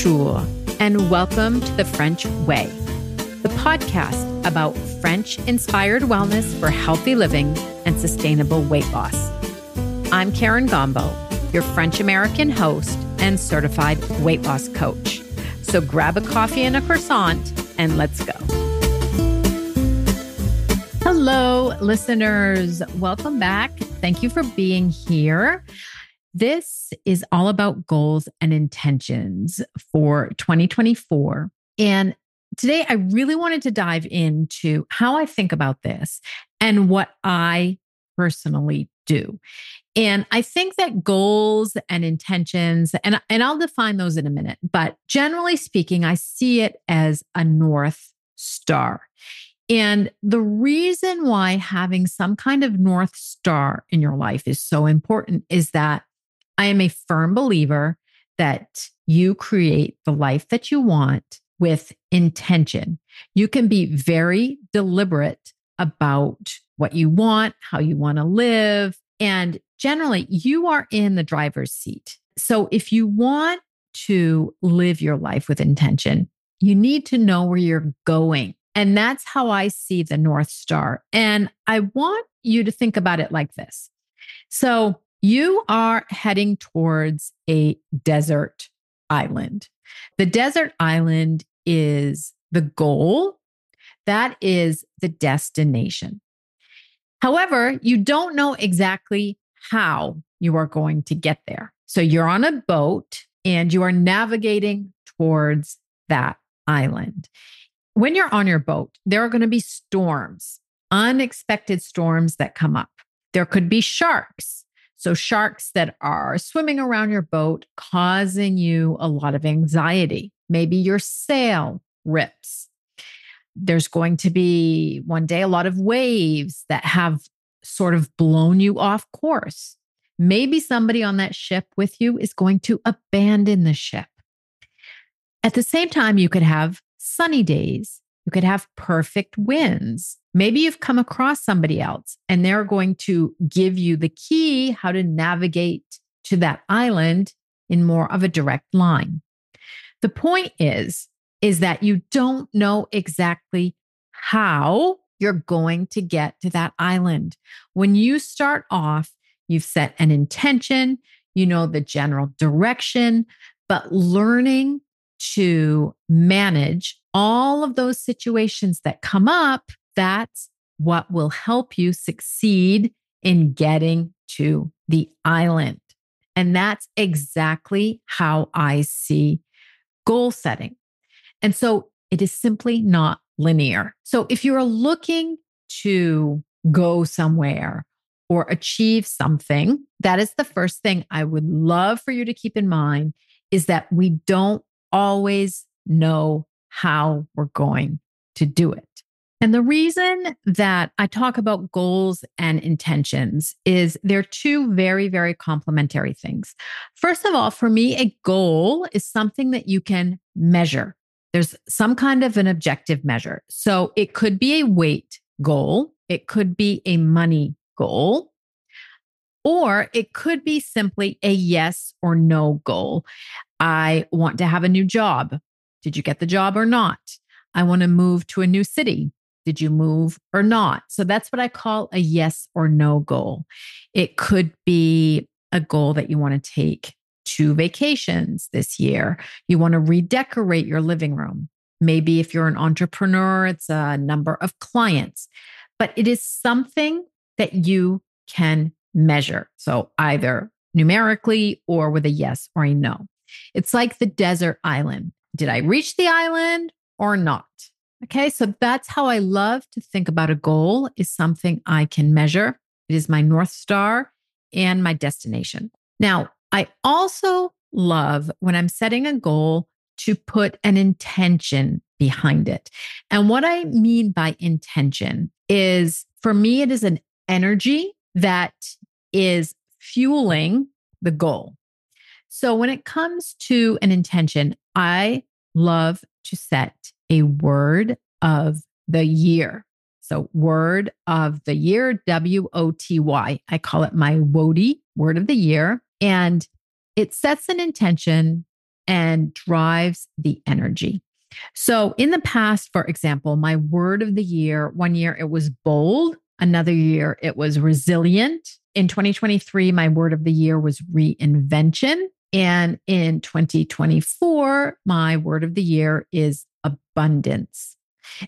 Bonjour, and welcome to The French Weigh, the podcast about French inspired wellness for healthy living and sustainable weight loss. I'm Karen Gombault, your French American host and certified weight loss coach. So grab a coffee and a croissant and let's go. Hello, listeners. Welcome back. Thank you for being here. This is all about goals and intentions for 2024. And today I really wanted to dive into how I think about this and what I personally do. And I think that goals and intentions, and, and I'll define those in a minute, but generally speaking, I see it as a North Star. And the reason why having some kind of North Star in your life is so important is that I am a firm believer that you create the life that you want with intention. You can be very deliberate about what you want, how you want to live. And generally, you are in the driver's seat. So if you want to live your life with intention, you need to know where you're going. And that's how I see the North Star. And I want you to think about it like this. So you are heading towards a desert island. The desert island is the goal, that is the destination. However, you don't know exactly how you are going to get there. So you're on a boat and you are navigating towards that island. When you're on your boat, there are going to be storms, unexpected storms that come up. There could be sharks. So, sharks that are swimming around your boat, causing you a lot of anxiety. Maybe your sail rips. There's going to be one day a lot of waves that have sort of blown you off course. Maybe somebody on that ship with you is going to abandon the ship. At the same time, you could have sunny days you could have perfect winds. Maybe you've come across somebody else and they're going to give you the key how to navigate to that island in more of a direct line. The point is is that you don't know exactly how you're going to get to that island. When you start off, you've set an intention, you know the general direction, but learning to manage all of those situations that come up, that's what will help you succeed in getting to the island. And that's exactly how I see goal setting. And so it is simply not linear. So if you're looking to go somewhere or achieve something, that is the first thing I would love for you to keep in mind is that we don't always know how we're going to do it. And the reason that I talk about goals and intentions is they're two very, very complementary things. First of all, for me, a goal is something that you can measure. There's some kind of an objective measure. So it could be a weight goal, it could be a money goal, or it could be simply a yes or no goal. I want to have a new job. Did you get the job or not? I want to move to a new city. Did you move or not? So that's what I call a yes or no goal. It could be a goal that you want to take two vacations this year. You want to redecorate your living room. Maybe if you're an entrepreneur, it's a number of clients, but it is something that you can measure. So either numerically or with a yes or a no. It's like the desert island. Did I reach the island or not? Okay, so that's how I love to think about a goal is something I can measure. It is my North Star and my destination. Now, I also love when I'm setting a goal to put an intention behind it. And what I mean by intention is for me, it is an energy that is fueling the goal. So when it comes to an intention, I love to set a word of the year. So, word of the year, W O T Y. I call it my WOTY, word of the year. And it sets an intention and drives the energy. So, in the past, for example, my word of the year, one year it was bold, another year it was resilient. In 2023, my word of the year was reinvention. And in 2024, my word of the year is abundance.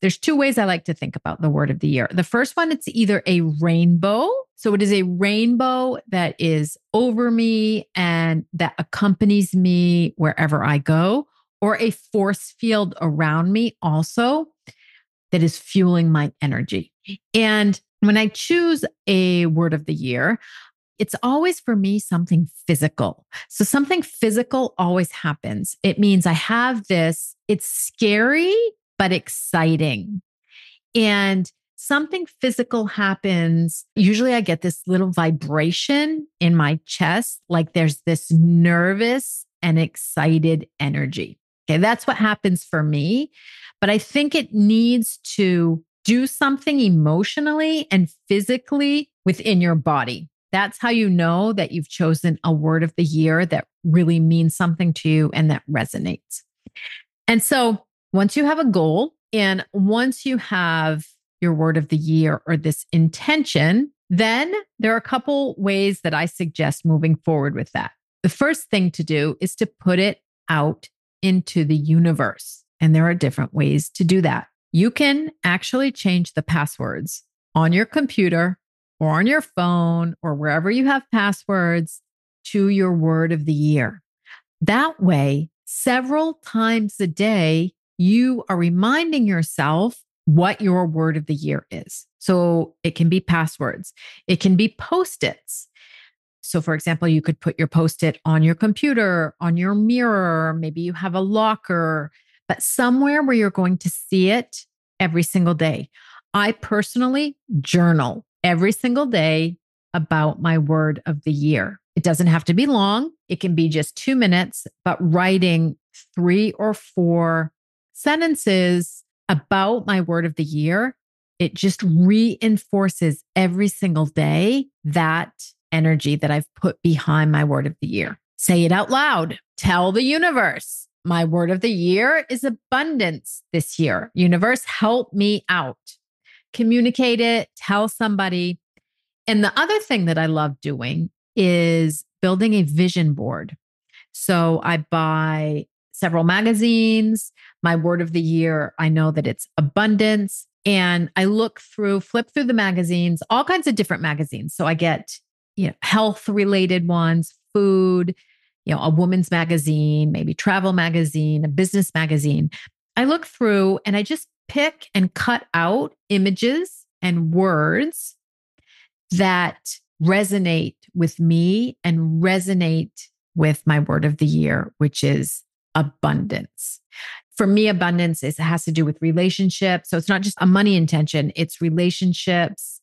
There's two ways I like to think about the word of the year. The first one, it's either a rainbow. So it is a rainbow that is over me and that accompanies me wherever I go, or a force field around me also that is fueling my energy. And when I choose a word of the year, it's always for me something physical. So something physical always happens. It means I have this, it's scary, but exciting. And something physical happens. Usually I get this little vibration in my chest, like there's this nervous and excited energy. Okay, that's what happens for me. But I think it needs to do something emotionally and physically within your body. That's how you know that you've chosen a word of the year that really means something to you and that resonates. And so once you have a goal and once you have your word of the year or this intention, then there are a couple ways that I suggest moving forward with that. The first thing to do is to put it out into the universe. And there are different ways to do that. You can actually change the passwords on your computer or on your phone or wherever you have passwords to your word of the year. That way, several times a day, you are reminding yourself what your word of the year is. So it can be passwords, it can be post its. So, for example, you could put your post it on your computer, on your mirror, maybe you have a locker, but somewhere where you're going to see it every single day. I personally journal every single day about my word of the year. It doesn't have to be long, it can be just two minutes, but writing three or four sentences about my word of the year, it just reinforces every single day that energy that I've put behind my word of the year. Say it out loud. Tell the universe. My word of the year is abundance this year. Universe, help me out. Communicate it, tell somebody. And the other thing that I love doing is building a vision board. So I buy several magazines. My word of the year, I know that it's abundance. And I look through, flip through the magazines, all kinds of different magazines. So I get, you know, health related ones, food, you know, a woman's magazine, maybe travel magazine, a business magazine. I look through and I just pick and cut out images and words that resonate with me and resonate with my word of the year, which is abundance. For me, abundance is has to do with relationships. So it's not just a money intention, it's relationships,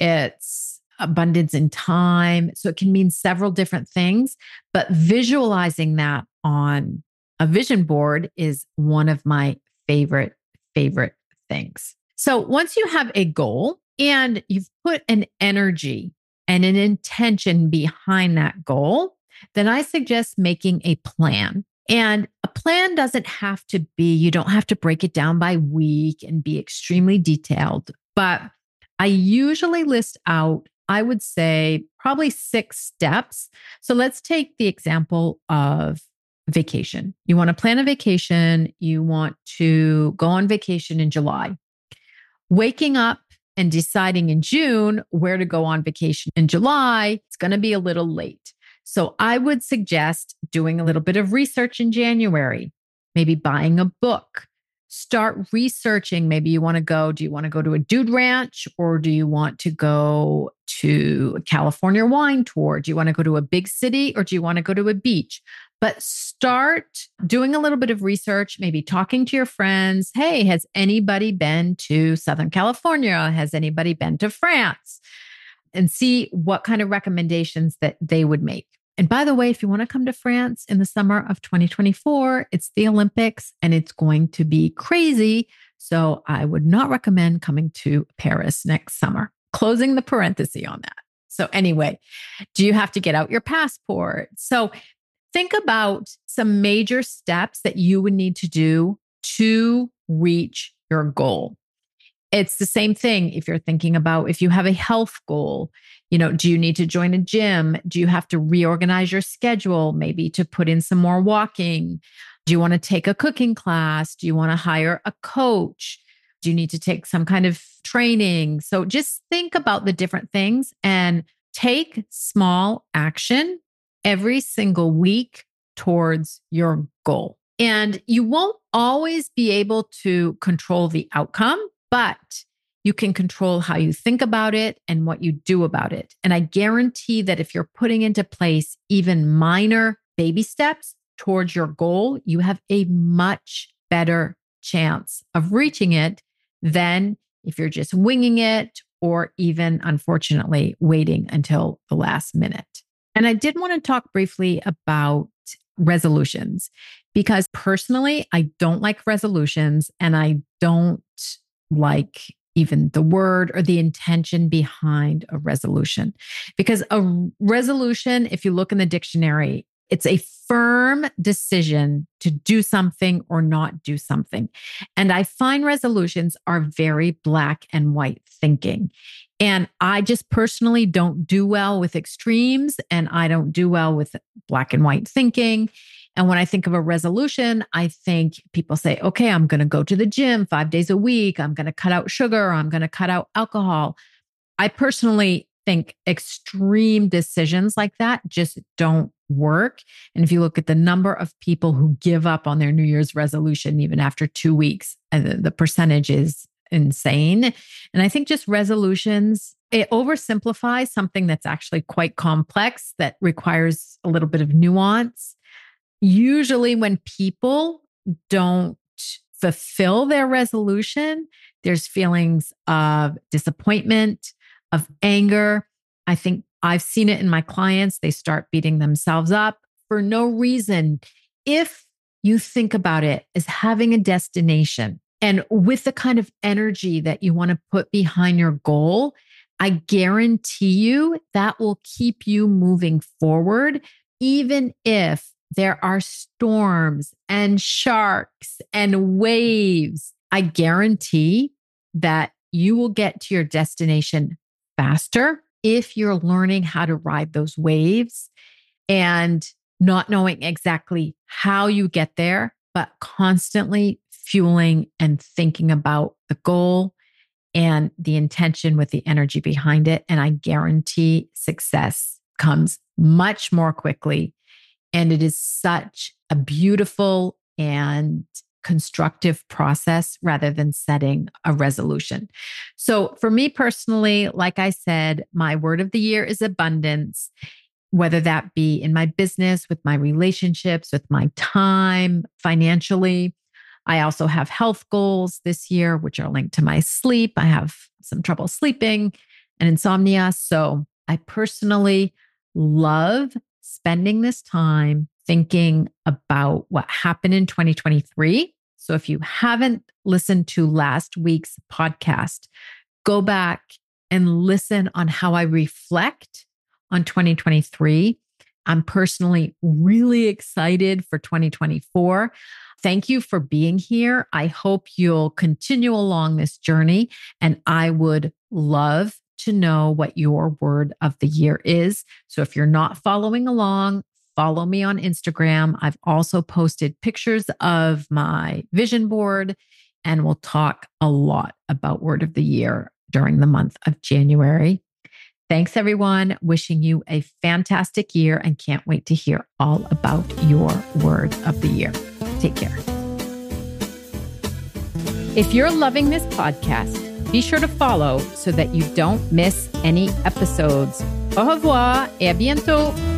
it's abundance in time. So it can mean several different things, but visualizing that on a vision board is one of my favorite, favorite things. So once you have a goal and you've put an energy and an intention behind that goal, then I suggest making a plan. And a plan doesn't have to be, you don't have to break it down by week and be extremely detailed. But I usually list out, I would say, probably six steps. So let's take the example of vacation. You want to plan a vacation, you want to go on vacation in July. Waking up and deciding in June where to go on vacation in July, it's going to be a little late. So I would suggest doing a little bit of research in January, maybe buying a book. Start researching. Maybe you want to go. Do you want to go to a dude ranch or do you want to go to a California wine tour? Do you want to go to a big city or do you want to go to a beach? But start doing a little bit of research, maybe talking to your friends. Hey, has anybody been to Southern California? Has anybody been to France? And see what kind of recommendations that they would make. And by the way, if you want to come to France in the summer of 2024, it's the Olympics and it's going to be crazy. So I would not recommend coming to Paris next summer. Closing the parenthesis on that. So, anyway, do you have to get out your passport? So, think about some major steps that you would need to do to reach your goal. It's the same thing if you're thinking about if you have a health goal, you know, do you need to join a gym? Do you have to reorganize your schedule, maybe to put in some more walking? Do you want to take a cooking class? Do you want to hire a coach? Do you need to take some kind of training? So just think about the different things and take small action every single week towards your goal. And you won't always be able to control the outcome, but you can control how you think about it and what you do about it. And I guarantee that if you're putting into place even minor baby steps towards your goal, you have a much better chance of reaching it than if you're just winging it or even, unfortunately, waiting until the last minute. And I did want to talk briefly about resolutions because personally, I don't like resolutions and I don't like even the word or the intention behind a resolution. Because a resolution, if you look in the dictionary, it's a firm decision to do something or not do something. And I find resolutions are very black and white thinking. And I just personally don't do well with extremes and I don't do well with black and white thinking. And when I think of a resolution, I think people say, okay, I'm going to go to the gym five days a week. I'm going to cut out sugar. I'm going to cut out alcohol. I personally think extreme decisions like that just don't work. And if you look at the number of people who give up on their New Year's resolution, even after two weeks, the percentage is insane. And I think just resolutions, it oversimplifies something that's actually quite complex that requires a little bit of nuance. Usually, when people don't fulfill their resolution, there's feelings of disappointment, of anger. I think I've seen it in my clients. They start beating themselves up for no reason. If you think about it as having a destination and with the kind of energy that you want to put behind your goal, I guarantee you that will keep you moving forward, even if there are storms and sharks and waves. I guarantee that you will get to your destination faster if you're learning how to ride those waves and not knowing exactly how you get there, but constantly fueling and thinking about the goal and the intention with the energy behind it. And I guarantee success comes much more quickly. And it is such a beautiful and constructive process rather than setting a resolution. So, for me personally, like I said, my word of the year is abundance, whether that be in my business, with my relationships, with my time, financially. I also have health goals this year, which are linked to my sleep. I have some trouble sleeping and insomnia. So, I personally love spending this time thinking about what happened in 2023 so if you haven't listened to last week's podcast, go back and listen on how I reflect on 2023. I'm personally really excited for 2024. Thank you for being here. I hope you'll continue along this journey, and I would love to know what your word of the year is. So if you're not following along, follow me on Instagram. I've also posted pictures of my vision board, and we'll talk a lot about word of the year during the month of January. Thanks, everyone. Wishing you a fantastic year and can't wait to hear all about your word of the year. Take care. If you're loving this podcast, be sure to follow so that you don't miss any episodes. Au revoir et à bientôt.